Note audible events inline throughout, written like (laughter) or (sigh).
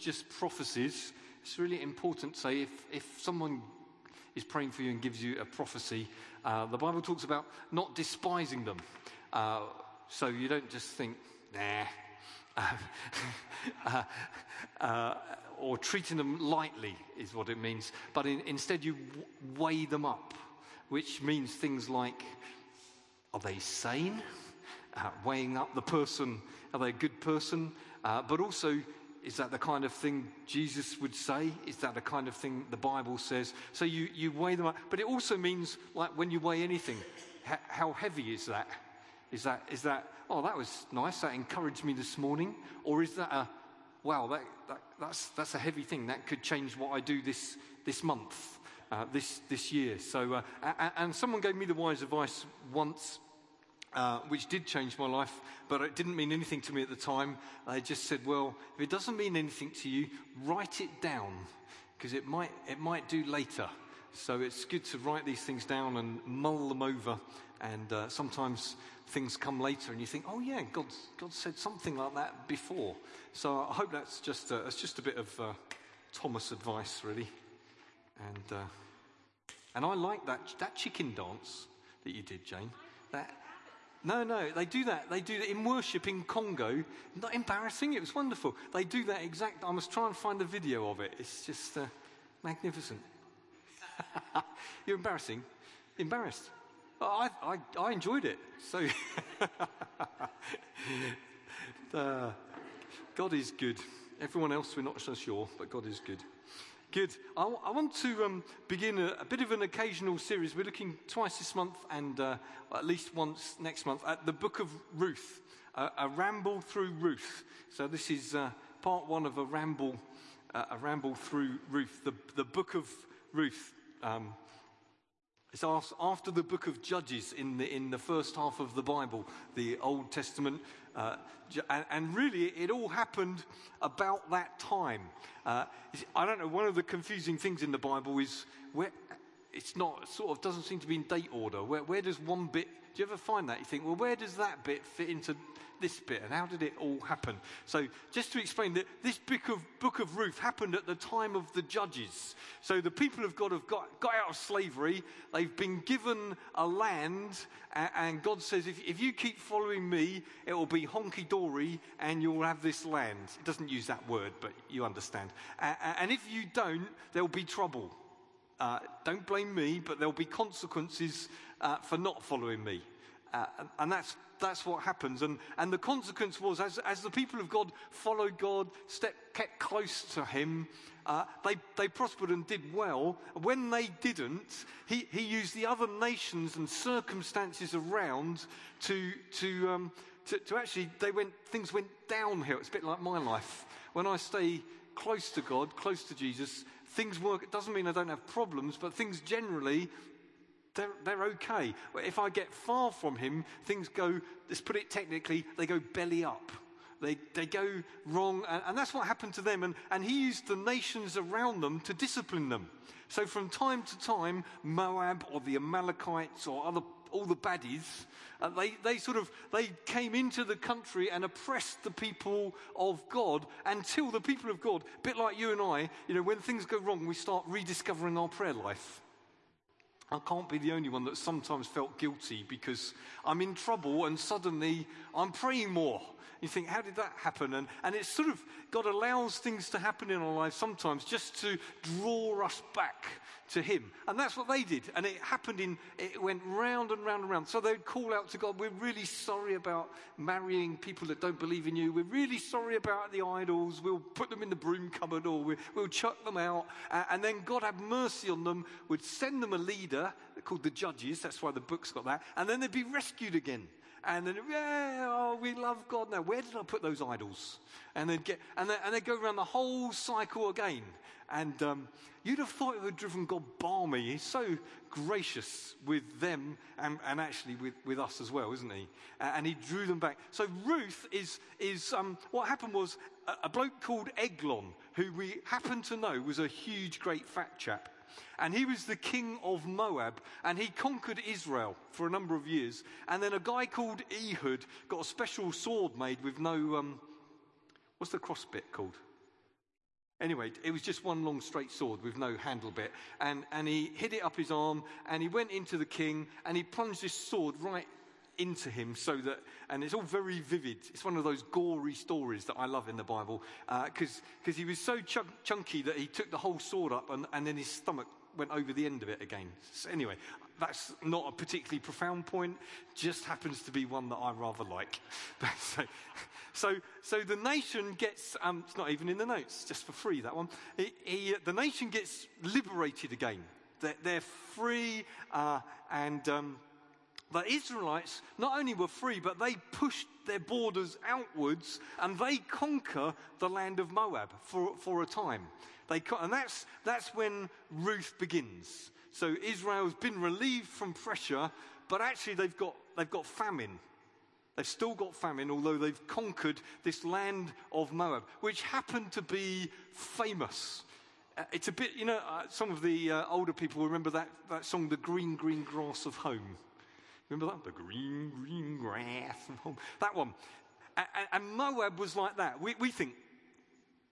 just prophecies, it's really important to say if, if someone is praying for you and gives you a prophecy, uh, the Bible talks about not despising them. Uh, so you don't just think, nah, (laughs) uh, uh, or treating them lightly is what it means. But in, instead, you weigh them up, which means things like are they sane? Uh, weighing up the person, are they a good person? Uh, but also, is that the kind of thing Jesus would say? Is that the kind of thing the Bible says? So you, you weigh them up. But it also means, like when you weigh anything, how heavy is that? Is that, is that, oh, that was nice, that encouraged me this morning? Or is that a, wow, that, that, that's, that's a heavy thing, that could change what I do this, this month, uh, this, this year? So, uh, and someone gave me the wise advice once. Uh, which did change my life, but it didn't mean anything to me at the time. I just said, well, if it doesn't mean anything to you, write it down, because it might, it might do later. So it's good to write these things down and mull them over. And uh, sometimes things come later and you think, oh, yeah, God, God said something like that before. So I hope that's just, uh, just a bit of uh, Thomas advice, really. And, uh, and I like that, that chicken dance that you did, Jane. That, no, no, they do that. They do that in worship in Congo. Not embarrassing, it was wonderful. They do that exact. I must try and find a video of it. It's just uh, magnificent. (laughs) You're embarrassing. Embarrassed. I, I, I enjoyed it. So, (laughs) uh, God is good. Everyone else, we're not so sure, but God is good. Good. I, I want to um, begin a, a, bit of an occasional series. We're looking twice this month and uh, at least once next month at the book of Ruth, a ramble through Ruth. So this is uh, part one of a ramble, uh, a ramble through Ruth, the, the book of Ruth. Um, it's after the book of Judges in the, in the first half of the Bible, the Old Testament. Uh, and, really, it all happened about that time. Uh, I don't know, one of the confusing things in the Bible is where it's not, sort of doesn't seem to be in date order. Where, where does one bit, you ever find that? You think, well, where does that bit fit into this bit and how did it all happen? So, just to explain that this book of, book of Ruth happened at the time of the judges. So, the people of God have got, got out of slavery, they've been given a land, and, and God says, if, if you keep following me, it will be honky dory and you'll have this land. It doesn't use that word, but you understand. And, and if you don't, there'll be trouble. Uh, don't blame me, but there'll be consequences uh, for not following me. Uh, and that's, that's what happens. And, and the consequence was, as, as the people of God followed God, stepped, kept close to Him, uh, they, they prospered and did well. When they didn't, he, he used the other nations and circumstances around to, to, um, to, to actually, they went, things went downhill. It's a bit like my life. When I stay close to God, close to Jesus, things work. It doesn't mean I don't have problems, but things generally they're, they're okay. If I get far from him, things go, let's put it technically, they go belly up. They, they go wrong, and, and that's what happened to them. And, and he used the nations around them to discipline them. So from time to time, Moab or the Amalekites or other, all the baddies, uh, they, they sort of they came into the country and oppressed the people of God until the people of God, a bit like you and I, you know, when things go wrong, we start rediscovering our prayer life. I can't be the only one that sometimes felt guilty because I'm in trouble and suddenly I'm praying more. You think, how did that happen? And, and it's sort of, God allows things to happen in our lives sometimes just to draw us back to Him. And that's what they did. And it happened in, it went round and round and round. So they'd call out to God, We're really sorry about marrying people that don't believe in you. We're really sorry about the idols. We'll put them in the broom cupboard or we'll, we'll chuck them out. and then God had mercy on them, would send them a leader called the judges. That's why the book's got that. And then they'd be rescued again. And then, yeah, oh, we love God now. Where did I put those idols? And they'd get, and they, and they'd go around the whole cycle again. And um, you'd have thought it would have driven God balmy. He's so gracious with them and, and actually with, with us as well, isn't he? And he drew them back. So Ruth is, is um, what happened was a, a bloke called Eglon, who we happen to know was a huge, great fat chap. And he was the king of Moab, and he conquered Israel for a number of years. And then a guy called Ehud got a special sword made with no, um, what's the cross bit called? Anyway, it was just one long straight sword with no handle bit. And, and he hid it up his arm and he went into the king and he plunged this sword right into him so that, and it's all very vivid. It's one of those gory stories that I love in the Bible because uh, he was so ch- chunky that he took the whole sword up and, and then his stomach went over the end of it again. So anyway, that's not a particularly profound point, just happens to be one that I rather like. (laughs) so, so, so, the nation gets, um, it's not even in the notes, just for free, that one. He, he, the nation gets liberated again. They're, they're free uh, and um, the Israelites not only were free, but they pushed their borders outwards and they conquer the land of Moab for, for a time. They, and that's, that's when Ruth begins. So Israel's been relieved from pressure, but actually they've got, they've got famine. They've still got famine, although they've conquered this land of Moab, which happened to be famous. Uh, it's a bit, you know, uh, some of the uh, older people remember that, that song, The Green, Green Grass of Home. Remember that? The green, green grass. (laughs) That one. And, and Moab was like that. We, we think,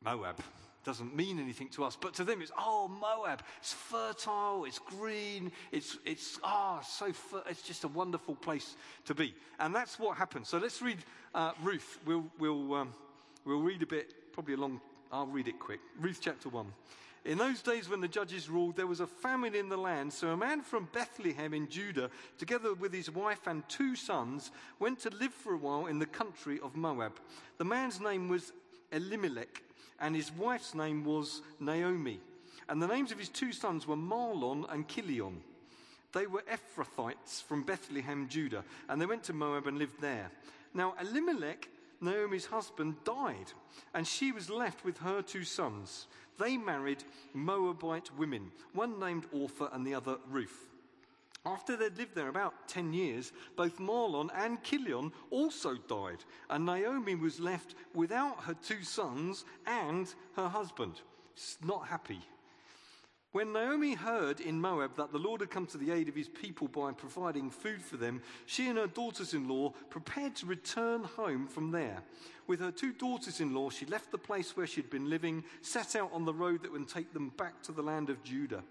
Moab doesn't mean anything to us, but to them it's, oh, Moab. It's fertile, it's green, it's, it's ah, oh, so, fer- it's just a wonderful place to be. And that's what happened. So let's read uh, Ruth. We'll, we'll, um, we'll read a bit, probably a long, I'll read it quick. Ruth chapter 1. In those days when the judges ruled, there was a famine in the land. So a man from Bethlehem in Judah, together with his wife and two sons, went to live for a while in the country of Moab. The man's name was Elimelech, and his wife's name was Naomi. And the names of his two sons were Mahlon and Chilion. They were Ephrathites from Bethlehem, Judah, and they went to Moab and lived there. Now, Elimelech, Naomi's husband, died, and she was left with her two sons. They married Moabite women, one named Orpah and the other Ruth. After they'd lived there about 10 years, both Mahlon and Chilion also died, and Naomi was left without her two sons and her husband. She's not happy. When Naomi heard in Moab that the Lord had come to the aid of his people by providing food for them, she and her daughters in law prepared to return home from there. With her two daughters in law, she left the place where she'd been living, set out on the road that would take them back to the land of Judah.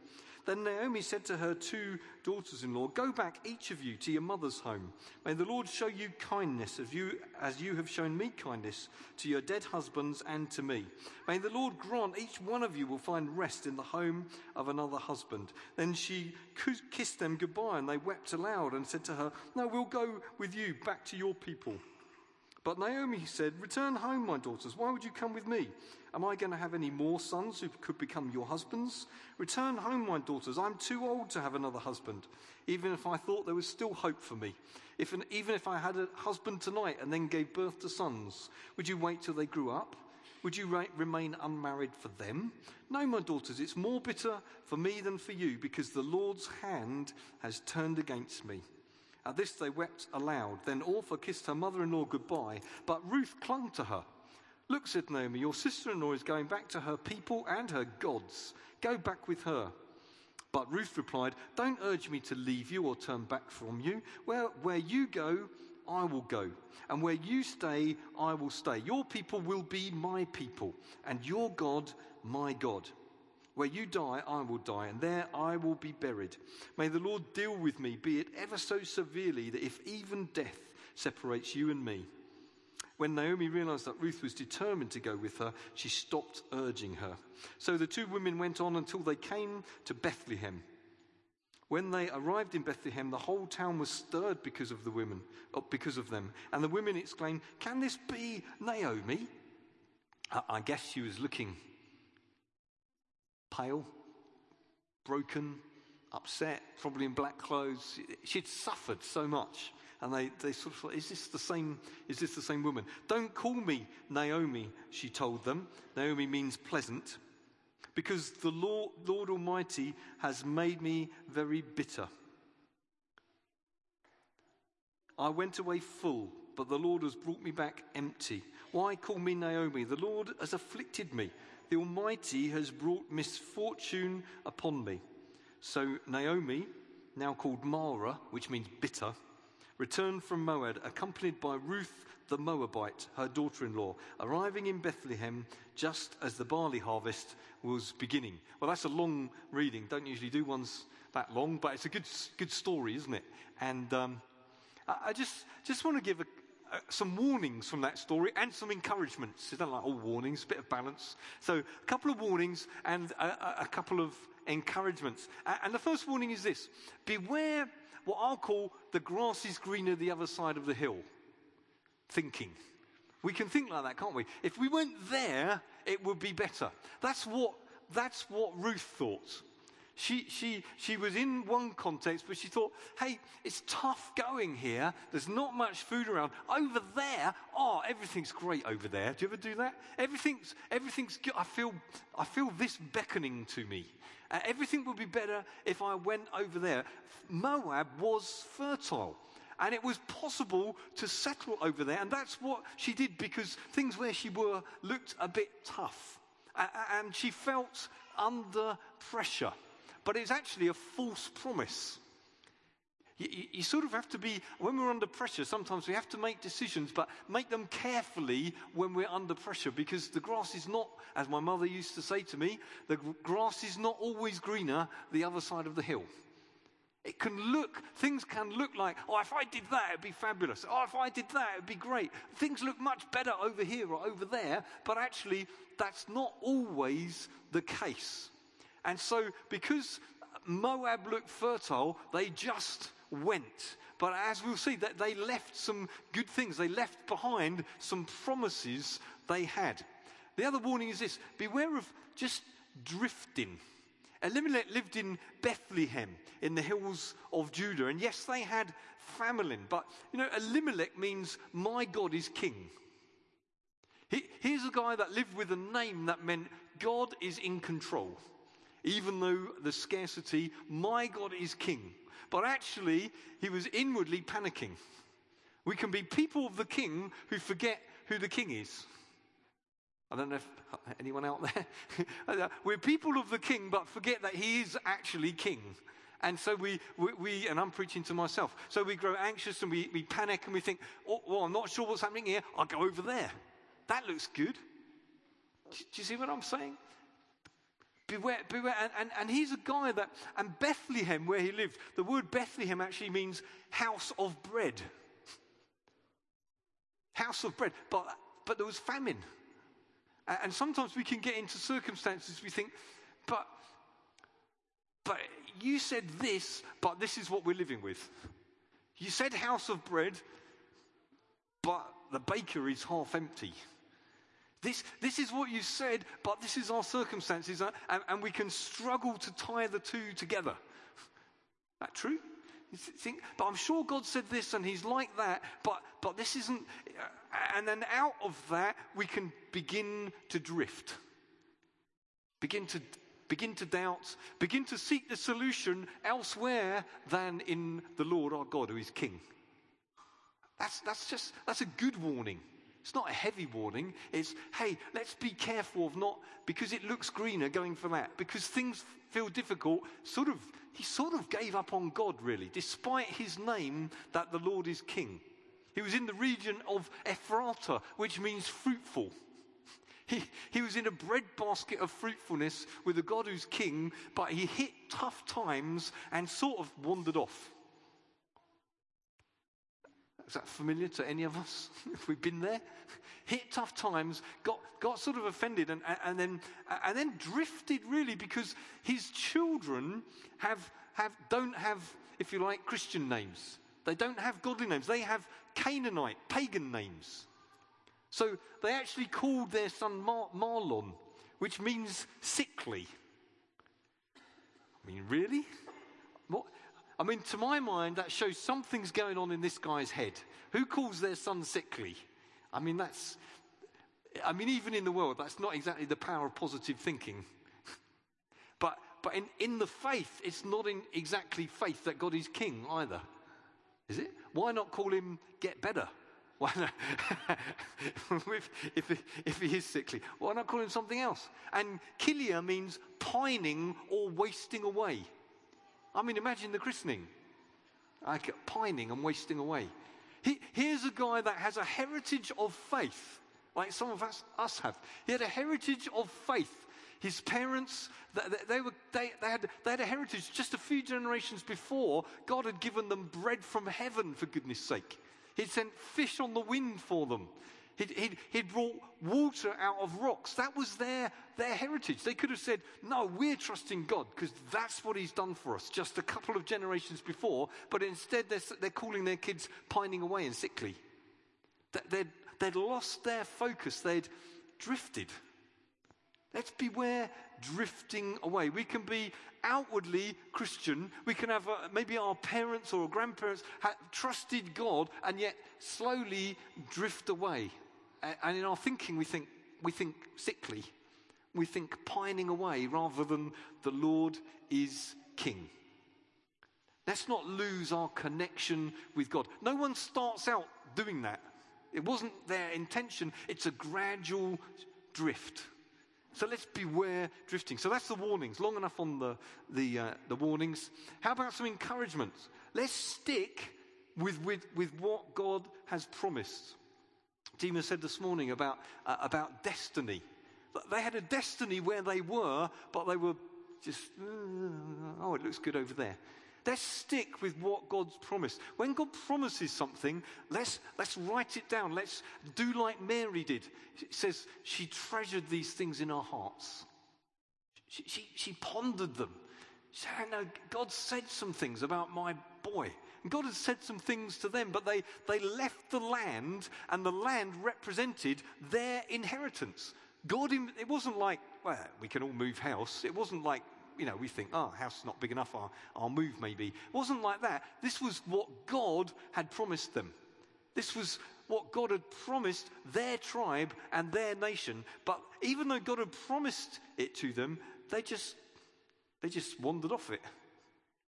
Then Naomi said to her two daughters in law, Go back, each of you, to your mother's home. May the Lord show you kindness as you, as you have shown me kindness to your dead husbands and to me. May the Lord grant each one of you will find rest in the home of another husband. Then she kissed them goodbye, and they wept aloud and said to her, No, we'll go with you back to your people. But Naomi said, Return home, my daughters. Why would you come with me? Am I going to have any more sons who could become your husbands? Return home, my daughters. I'm too old to have another husband, even if I thought there was still hope for me. If an, even if I had a husband tonight and then gave birth to sons, would you wait till they grew up? Would you re- remain unmarried for them? No, my daughters, it's more bitter for me than for you because the Lord's hand has turned against me. At this they wept aloud. Then Orpah kissed her mother in law goodbye, but Ruth clung to her. Look, said Naomi, your sister in law is going back to her people and her gods. Go back with her. But Ruth replied, Don't urge me to leave you or turn back from you. Where, where you go, I will go. And where you stay, I will stay. Your people will be my people, and your God, my God. Where you die, I will die, and there I will be buried. May the Lord deal with me, be it ever so severely, that if even death separates you and me. When Naomi realized that Ruth was determined to go with her, she stopped urging her. So the two women went on until they came to Bethlehem. When they arrived in Bethlehem, the whole town was stirred because of the women, uh, because of them. And the women exclaimed, Can this be Naomi? I guess she was looking pale, broken, upset, probably in black clothes. She'd suffered so much. And they, they sort of thought, is this the same, is this the same woman? Don't call me Naomi, she told them. Naomi means pleasant, because the Lord, Lord Almighty has made me very bitter. I went away full, but the Lord has brought me back empty. Why call me Naomi? The Lord has afflicted me the Almighty has brought misfortune upon me. So Naomi, now called Mara, which means bitter, returned from Moab, accompanied by Ruth, the Moabite, her daughter in law, arriving in Bethlehem just as the barley harvest was beginning. Well, that's a long reading. Don't usually do ones that long, but it's a good, good story, isn't it? And um, I, I, just, just want to give a, a, some warnings from that story and some encouragements. It's not like all warnings, a bit of balance. So, a couple of warnings and a, a couple of encouragements. And the first warning is this beware what I'll call the grass is greener the other side of the hill thinking. We can think like that, can't we? If we went there, it would be better. That's what, that's what Ruth thought. She, she, she was in one context, but she thought, hey, it's tough going here. There's not much food around. Over there, oh, everything's great over there. Do you ever do that? Everything's, everything's good. I feel, I feel this beckoning to me. Uh, everything would be better if I went over there. Moab was fertile. And it was possible to settle over there. And that's what she did because things where she were looked a bit tough. And she felt under pressure. But it's actually a false promise. You, you, you, sort of have to be, when we're under pressure, sometimes we have to make decisions, but make them carefully when we're under pressure because the grass is not, as my mother used to say to me, the grass is not always greener the other side of the hill. It can look, things can look like, oh, if I did that, it'd be fabulous. Oh, if I did that, it'd be great. Things look much better over here or over there, but actually, that's not always the case. And so, because Moab looked fertile, they just went. But as we'll see, that they left some good things. They left behind some promises they had. The other warning is this beware of just drifting. Elimelech lived in Bethlehem in the hills of Judah. And yes, they had famine, but you know, Elimelech means my God is king. He, here's a guy that lived with a name that meant God is in control. Even though the scarcity, my God is king. But actually, he was inwardly panicking. We can be people of the king who forget who the king is. I don't know if anyone out there. (laughs) We're people of the king, but forget that he is actually king. And so we, we, we, and I'm preaching to myself, so we grow anxious and we, we panic and we think, oh, well, I'm not sure what's happening here. I'll go over there. That looks good. Do, do you see what I'm saying? Beware, beware. And, and, and he's a guy that, and Bethlehem, where he lived, the word Bethlehem actually means house of bread. House of bread. But, but there was famine. And sometimes we can get into circumstances we think, but, but you said this, but this is what we're living with. You said house of bread, but the baker is half empty. This, this is what you said, but this is our circumstances, uh, and, and we can struggle to tie the two together. That true? Think, but I'm sure God said this and He's like that, but, but this isn't. Uh, and then out of that, we can begin to drift, begin to, begin to doubt, begin to seek the solution elsewhere than in the Lord our God, who is King. That's, that's just, that's a good warning. It's not a heavy warning. It's, hey, let's be careful of not, because it looks greener, going for that. Because things feel difficult, sort of he sort of gave up on God, really, despite his name that the Lord is king. He was in the region of Ephrata, which means fruitful. (laughs) He, he was in a breadbasket of fruitfulness with a God who's king, but he hit tough times and sort of wandered off. Is that familiar to any of us? (laughs) if we've been there? Hit tough times, got, got sort of offended, and, and, then, and then drifted really because his children have, have, don't have, if you like, Christian names. They don't have godly names. They have Canaanite, pagan names. So they actually called their son Mar- Mahlon, which means sickly. I mean, really? What? I mean, to my mind, that shows something's going on in this guy's head. Who calls their son sickly? I mean, that's, I mean, even in the world, that's not exactly the power of positive thinking. (laughs) but, but in, in the faith, it's not in exactly faith that God is king either. Is it? Why not call him get better? (laughs) Why not? (laughs) if, if, if, he is sickly, why not call him something else? And kilia means pining or wasting away. I mean, imagine the christening. I kept pining and wasting away. He, here's a guy that has a heritage of faith, like some of us, us have. He had a heritage of faith. His parents, they, they, were, they, they, had, they had a heritage just a few generations before. God had given them bread from heaven, for goodness sake. He'd sent fish on the wind for them. He'd, he'd, he'd, brought water out of rocks. That was their, their heritage. They could have said, No, we're trusting God because that's what He's done for us just a couple of generations before. But instead, they're, they're calling their kids pining away and sickly. They'd, they'd lost their focus, they'd drifted. Let's beware drifting away. We can be outwardly Christian. We can have uh, maybe our parents or grandparents trusted God and yet slowly drift away. And in our thinking, we think, we think sickly. We think pining away rather than the Lord is King. Let's not lose our connection with God. No one starts out doing that. It wasn't their intention, it's a gradual drift. So let's beware drifting. So that's the warnings. Long enough on the, the, uh, the warnings. How about some encouragement? Let's stick with, with, with what God has promised. Dima said this morning about, uh, about destiny. They had a destiny where they were, but they were just, uh, oh, it looks good over there. Let's stick with what God's promised. When God promises something, let's, let's write it down. Let's do like Mary did. It says she treasured these things in her hearts. She, she, she pondered them. She said, know God said some things about my boy. And God had said some things to them, but they, they left the land, and the land represented their inheritance. God, it wasn't like, well, we can all move house. It wasn't like you know, we think, oh, house is not big enough, I'll, I'll move maybe. It wasn't like that. This was what God had promised them. This was what God had promised their tribe and their nation. But even though God had promised it to them, they just, they just wandered off it.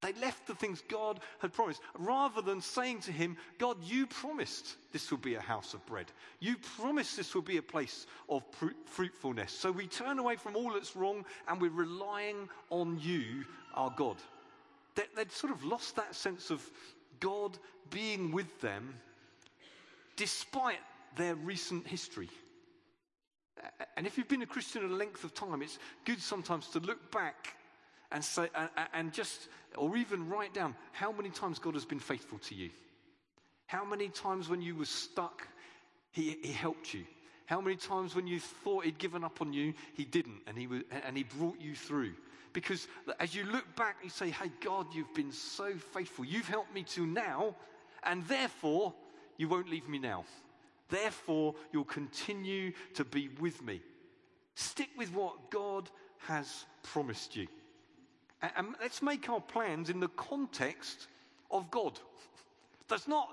They left the things God had promised rather than saying to him, God, you promised this will be a house of bread. You promised this will be a place of fruitfulness. So we turn away from all that's wrong and we're relying on you, our God. They'd sort of lost that sense of God being with them despite their recent history. And if you've been a Christian a length of time, it's good sometimes to look back and, say, and, just, or even write down how many times God has been faithful to you. How many times when you were stuck, he, he helped you. How many times when you thought he'd given up on you, he didn't, and he, was, and he brought you through. Because as you look back, you say, Hey, God, you've been so faithful. You've helped me to now, and therefore, you won't leave me now. Therefore, you'll continue to be with me. Stick with what God has promised you. And let's make our plans in the context of God. (laughs) That's not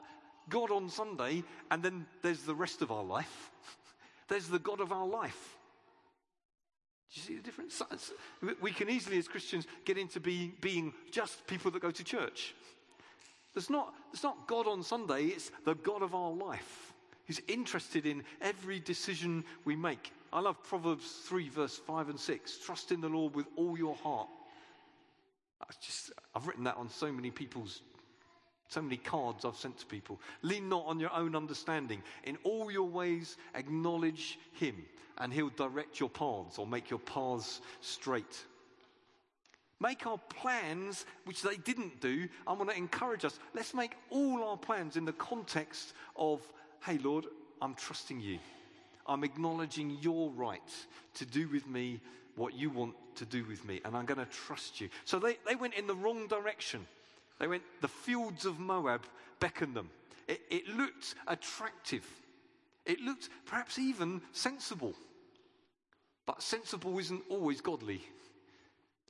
God on Sunday and then there's the rest of our life. (laughs) There's the God of our life. Do you see the difference? We can easily, as Christians, get into being, being just people that go to church. There's not, there's not God on Sunday, it's the God of our life who's interested in every decision we make. I love Proverbs 3, verse 5 and 6. Trust in the Lord with all your heart just, I've written that on so many people's, so many cards I've sent to people. Lean not on your own understanding. In all your ways, acknowledge Him, and He'll direct your paths or make your paths straight. Make our plans, which they didn't do. I want to encourage us. Let's make all our plans in the context of, hey, Lord, I'm trusting you. I'm acknowledging your right to do with me what you want to do with me, and I'm going to trust you. So they, they went in the wrong direction. They went, the fields of Moab beckoned them. It, it looked attractive. It looked perhaps even sensible. But sensible isn't always godly.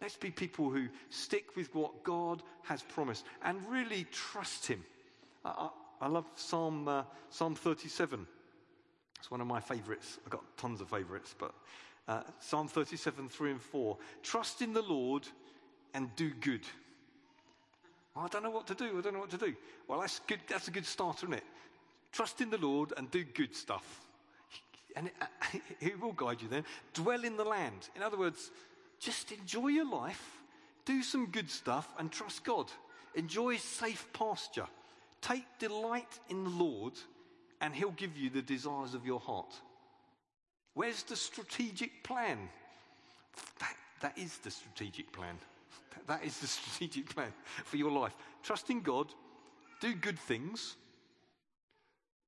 Let's be people who stick with what God has promised and really trust Him. I, I, I love Psalm, uh, Psalm 37. It's one of my favorites. I've got tons of favorites, but uh, Psalm 37, 3 and 4. Trust in the Lord and do good. I don't know what to do. I don't know what to do. Well, that's, good, that's a good starter, isn't it? Trust in the Lord and do good stuff. And (laughs) He will guide you then. Dwell in the land. In other words, just enjoy your life, do some good stuff, and trust God. Enjoy safe pasture. Take delight in the Lord, and He'll give you the desires of your heart. Where's the strategic plan? That, that is the strategic plan. That is the (laughs) strategic plan for your life. Trust in God, do good things,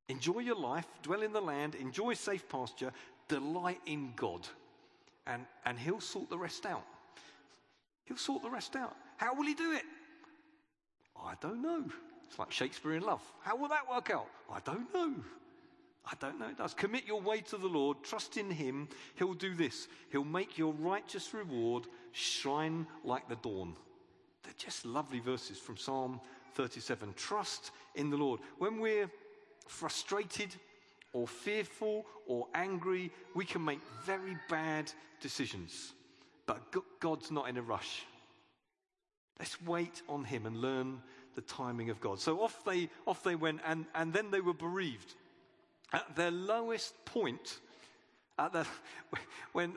enjoy your life, dwell in the land, enjoy safe pasture, delight in God, and, and He'll sort the rest out. He'll sort the rest out. How will He do it? I don't know. It's like Shakespeare in love. How will that work out? I don't know. I don't know it does. Commit your way to the Lord, trust in Him. He'll do this. He'll make your righteous reward shine like the dawn. They're just lovely verses from Psalm 37. Trust in the Lord. When we're frustrated or fearful or angry, we can make very bad decisions. But God's not in a rush. Let's wait on Him and learn the timing of God. So off they, off they went, and, and then they were bereaved. At their lowest point, at the, when,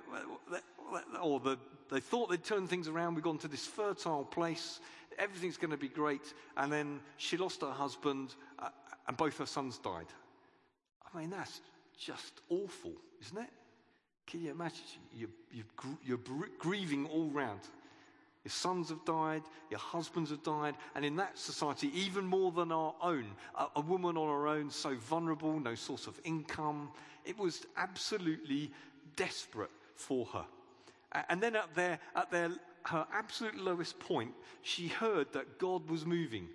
or the, they thought they'd turned things around, we've gone to this fertile place, everything's going to be great, and then she lost her husband, uh, and both her sons died. I mean, that's just awful, isn't it? Can you imagine? You're, you're, you're grieving all round. Your sons have died, your husbands have died, and in that society, even more than our own, a, a woman on her own, so vulnerable, no source of income, it was absolutely desperate for her. And then at their, at their, her absolute lowest point, she heard that God was moving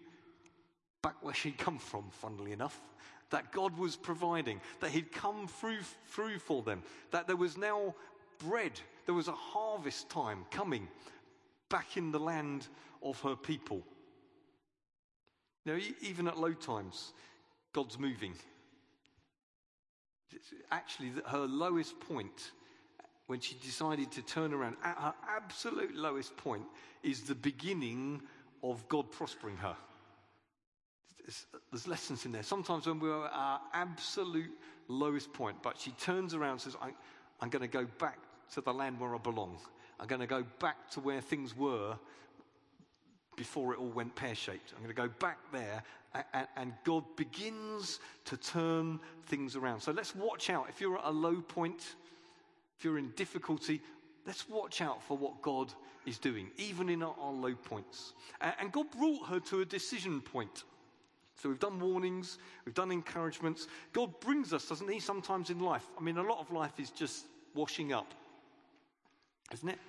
back where she'd come from, funnily enough. That God was providing, that He'd come through, through for them, that there was now bread, there was a harvest time coming, back in the land of her people. Now, even at low times, God's moving. Actually, her lowest point, when she decided to turn around, at her absolute lowest point, is the beginning of God prospering her. There's lessons in there. Sometimes when we're at our absolute lowest point, but she turns around and says, I'm going to go back to the land where I belong. I'm going to go back to where things were before it all went pear shaped. I'm going to go back there, and, and, God begins to turn things around. So let's watch out. If you're at a low point, if you're in difficulty, let's watch out for what God is doing, even in our, our low points. And, and God brought her to a decision point. So we've done warnings, we've done encouragements. God brings us, doesn't He, sometimes in life? I mean, a lot of life is just washing up isn't it?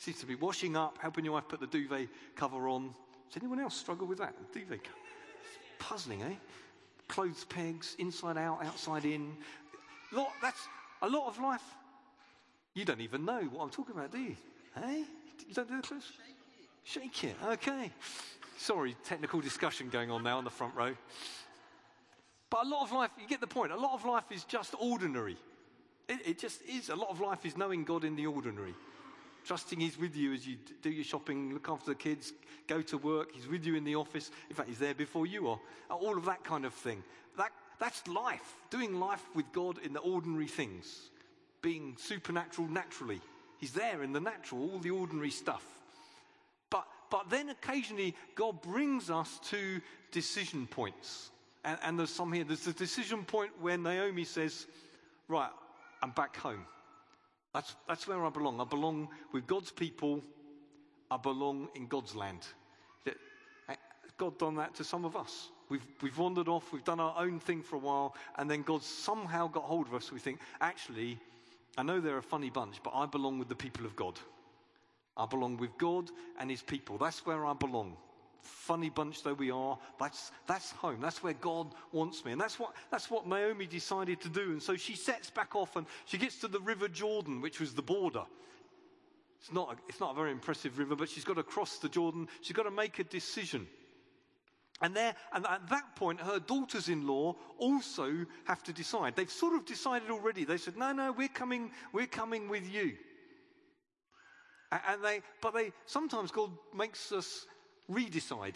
Seems to be washing up, helping your wife put the duvet cover on. Does anyone else struggle with that? Duvet cover. It's puzzling, eh? Clothes pegs, inside out, outside in. Lot, that's a lot of life. You don't even know what I'm talking about, do you? Hey? You don't do the clothes? Shake it. Okay. Sorry, technical discussion going on now in the front row. But a lot of life, you get the point, a lot of life is just ordinary. It, it just is. A lot of life is knowing God in the ordinary trusting He's with you as you do your shopping, look after the kids, go to work. He's with you in the office. In fact, He's there before you are. All of that kind of thing. That, that's life. Doing life with God in the ordinary things. Being supernatural naturally. He's there in the natural, all the ordinary stuff. But, but then occasionally, God brings us to decision points. And, and there's some here. There's the decision point where Naomi says, Right, I'm back home. That's, that's where I belong. I belong with God's people. I belong in God's land. Eh, God done that to some of us. We've, we've wandered off, we've done our own thing for a while, and then God somehow got hold of us. We think, actually, I know they're a funny bunch, but I belong with the people of God. I belong with God and His people. That's where I belong funny bunch though we are, that's, that's home. That's where God wants me. And that's what, that's what Naomi decided to do. And so she sets back off and she gets to the River Jordan, which was the border. It's not, a, it's not a very impressive river, but she's got to cross the Jordan. She's got to make a decision. And there, and at that point, her daughters-in-law also have to decide. They've sort of decided already. They said, "No, no, we're coming. We're coming with you." And they, but they sometimes God makes us redecide.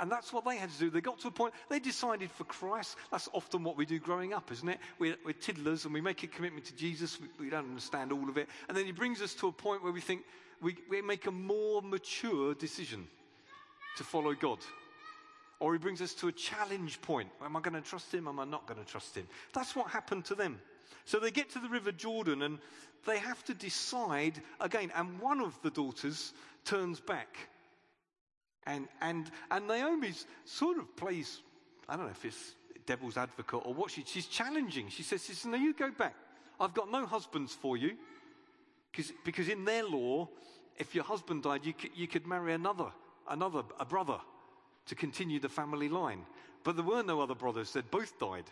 And that's what they had to do. They got to a point, they decided for Christ. That's often what we do growing up, isn't it? We're, we're tiddlers and we make a commitment to Jesus. We, we, don't understand all of it. And then he brings us to a point where we think we, we make a more mature decision to follow God. Or he brings us to a challenge point. Am I going to trust him? Am I not going to trust him? That's what happened to them. So they get to the River Jordan and they have to decide again. And one of the daughters turns back. And, and, and Naomi sort of plays, I don't know if it's devil's advocate or what she, she's challenging. She says, No, you go back. I've got no husbands for you. Because because in their law, if your husband died, you could, you could marry another, another, a brother to continue the family line. But there were no other brothers, they'd both died.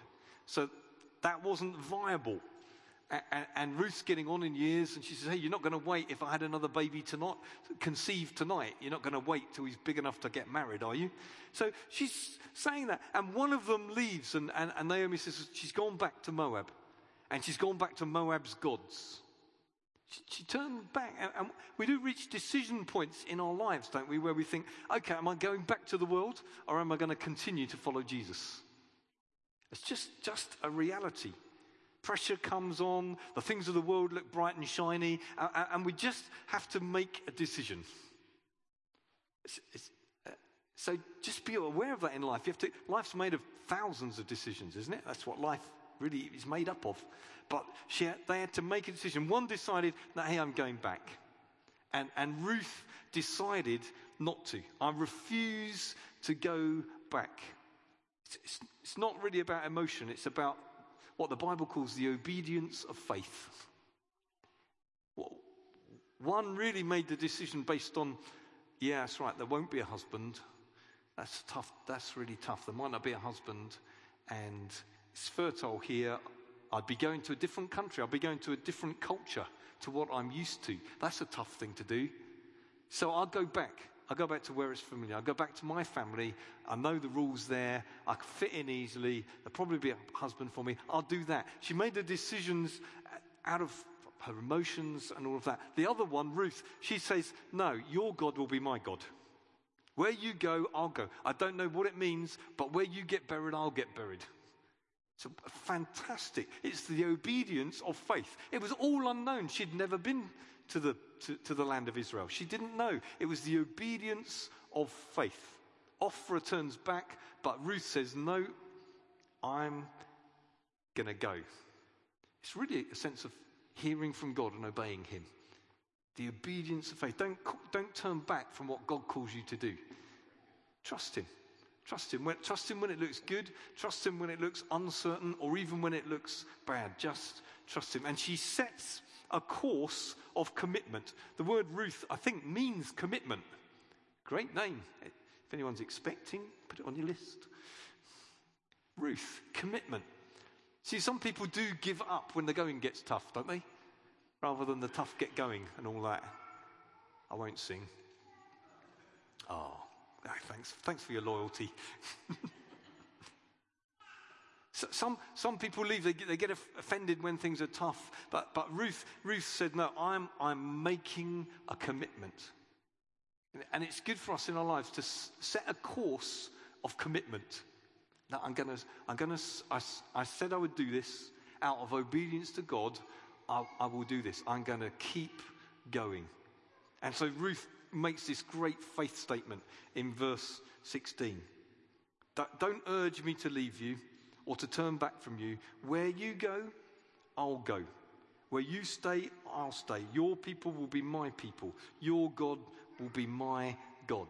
So that wasn't viable. And, and Ruth's getting on in years, and she says, Hey, you're not going to wait if I had another baby tonight, conceived tonight. You're not going to wait till he's big enough to get married, are you? So she's saying that. And one of them leaves, and, and, and Naomi says, She's gone back to Moab, and she's gone back to Moab's gods. She, she turned back. And, and we do reach decision points in our lives, don't we, where we think, Okay, am I going back to the world, or am I going to continue to follow Jesus? It's just, just a reality pressure comes on, the things of the world look bright and shiny, and, and we just have to make a decision. It's, it's, uh, so just be aware of that in life. You have to, life's made of thousands of decisions, isn't it? That's what life really is made up of. But she, they had to make a decision. One decided that, hey, I'm going back. And, and Ruth decided not to. I refuse to go back. It's, it's, it's not really about emotion, it's about what the Bible calls the obedience of faith. One really made the decision based on, yeah, that's right, there won't be a husband. That's tough. That's really tough. There might not be a husband, and it's fertile here. I'd be going to a different country. I'd be going to a different culture to what I'm used to. That's a tough thing to do. So I'll go back. I go back to where it's familiar. I go back to my family. I know the rules there. I can fit in easily. There'll probably be a husband for me. I'll do that. She made the decisions out of her emotions and all of that. The other one, Ruth, she says, No, your God will be my God. Where you go, I'll go. I don't know what it means, but where you get buried, I'll get buried. It's fantastic. It's the obedience of faith. It was all unknown. She'd never been to the, to, to the land of Israel. She didn't know. It was the obedience of faith. Ophrah turns back, but Ruth says, No, I'm going to go. It's really a sense of hearing from God and obeying Him. The obedience of faith. Don't, don't turn back from what God calls you to do. Trust Him. Trust him. When, trust him when it looks good. Trust him when it looks uncertain or even when it looks bad. Just trust him. And she sets a course of commitment. The word Ruth, I think, means commitment. Great name. If anyone's expecting, put it on your list. Ruth, commitment. See, some people do give up when the going gets tough, don't they? Rather than the tough get going and all that. I won't sing. Oh, thanks, thanks for your loyalty. (laughs) So some, some people leave, they get, they get offended when things are tough. But, but Ruth, Ruth said, No, I'm, I'm making a commitment. And it's good for us in our lives to set a course of commitment. That I'm going to, I'm going to, I, I said I would do this out of obedience to God. I, I will do this. I'm going to keep going. And so Ruth makes this great faith statement in verse 16. Don't urge me to leave you or to turn back from you. Where you go, I'll go. Where you stay, I'll stay. Your people will be my people. Your God will be my God.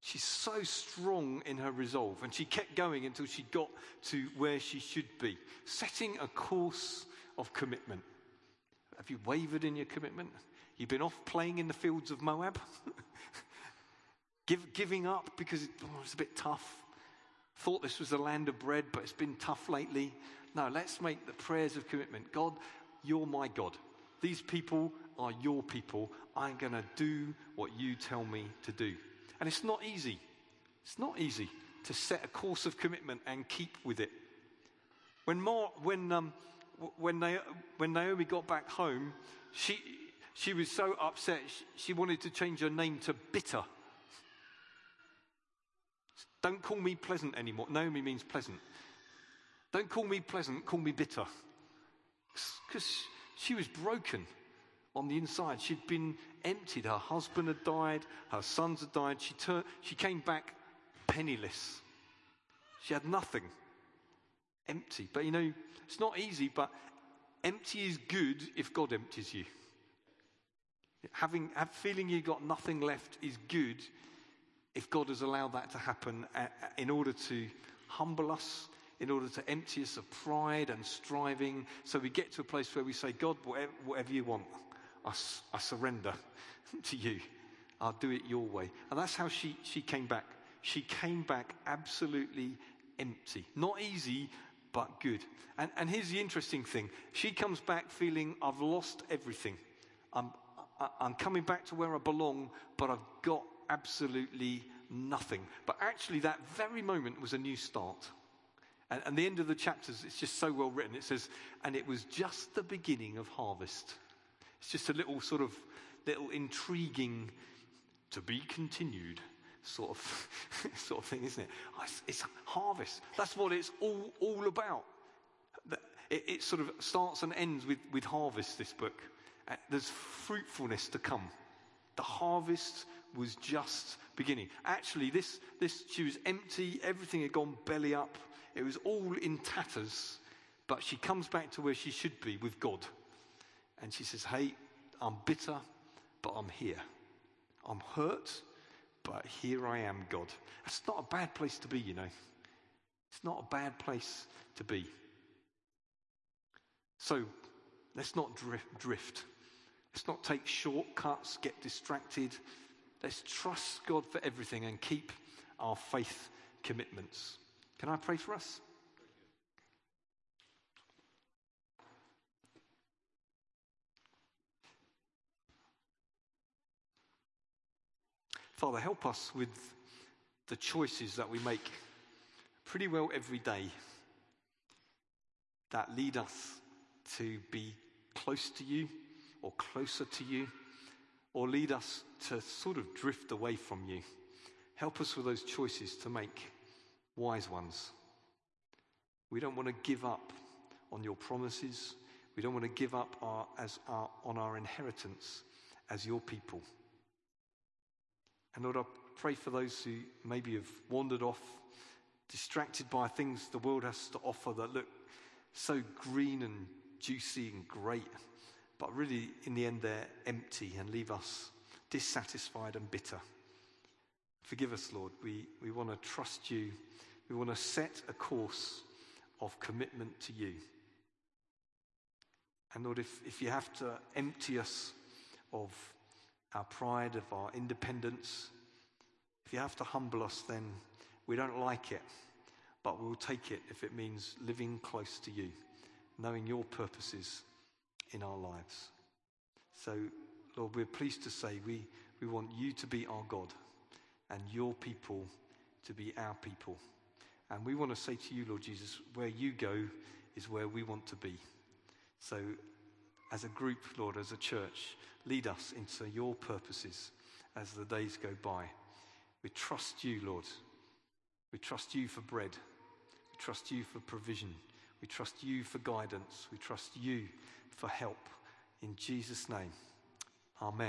She's so strong in her resolve, and she kept going until she got to where she should be, setting a course of commitment. Have you wavered in your commitment? You've been off playing in the fields of Moab? (laughs) Give, giving up because it, oh, it's a bit tough? thought this was the land of bread, but it's been tough lately. No, let's make the prayers of commitment. God, you're my God. These people are your people. I'm going to do what you tell me to do. And it's not easy. It's not easy to set a course of commitment and keep with it. When, Mar- when, um, when, Na- when Naomi got back home, she, she was so upset, she, wanted to change her name to Bitter. Don't call me pleasant anymore. Naomi means pleasant. Don't call me pleasant, call me bitter. Because she was broken on the inside. She'd been emptied. Her husband had died, her sons had died. She, turned, she came back penniless. She had nothing, empty. But you know, it's not easy, but empty is good if God empties you. Having, have, feeling you've got nothing left is good if God has allowed that to happen uh, uh, in order to humble us, in order to empty us of pride and striving, so we get to a place where we say, God, whatever, whatever you want, I, I surrender (laughs) to you. I'll do it your way. And that's how she, she came back. She came back absolutely empty. Not easy, but good. And, and here's the interesting thing she comes back feeling, I've lost everything. I'm, I'm coming back to where I belong, but I've got absolutely nothing. But actually, that very moment was a new start. And, and the end of the chapters, it's just so well written. It says, and it was just the beginning of harvest. It's just a little sort of little intriguing to be continued sort of (laughs) sort of thing, isn't it? It's, it's, harvest. That's what it's all all about. It, it, sort of starts and ends with, with harvest. This book. Uh, there's fruitfulness to come. The harvest was just beginning. Actually, this this she was empty. Everything had gone belly up. It was all in tatters. But she comes back to where she should be with God, and she says, "Hey, I'm bitter, but I'm here." I'm hurt, but here I am, God. That's not a bad place to be, you know. It's not a bad place to be. So let's not drift. drift. Let's not take shortcuts, get distracted. Let's trust God for everything and keep our faith commitments. Can I pray for us? Father, help us with the choices that we make pretty well every day that lead us to be close to you or closer to you or lead us to sort of drift away from you. Help us with those choices to make wise ones. We don't want to give up on your promises. We don't want to give up our, as our, on our inheritance as your people. And Lord, I pray for those who maybe have wandered off, distracted by things the world has to offer that look so green and juicy and great, but really in the end they're empty and leave us dissatisfied and bitter. Forgive us, Lord. We, we want to trust you. We want to set a course of commitment to you. And Lord, if, if you have to empty us of our pride, of our independence. If you have to humble us, then we don't like it, but we'll take it if it means living close to you, knowing your purposes in our lives. So, Lord, we're pleased to say we, we want you to be our God and your people to be our people. And we want to say to you, Lord Jesus, where you go is where we want to be. So, as a group, Lord, as a church, lead us into your purposes as the days go by. We trust you, Lord. We trust you for bread. We trust you for provision. We trust you for guidance. We trust you for help. In Jesus' name, amen.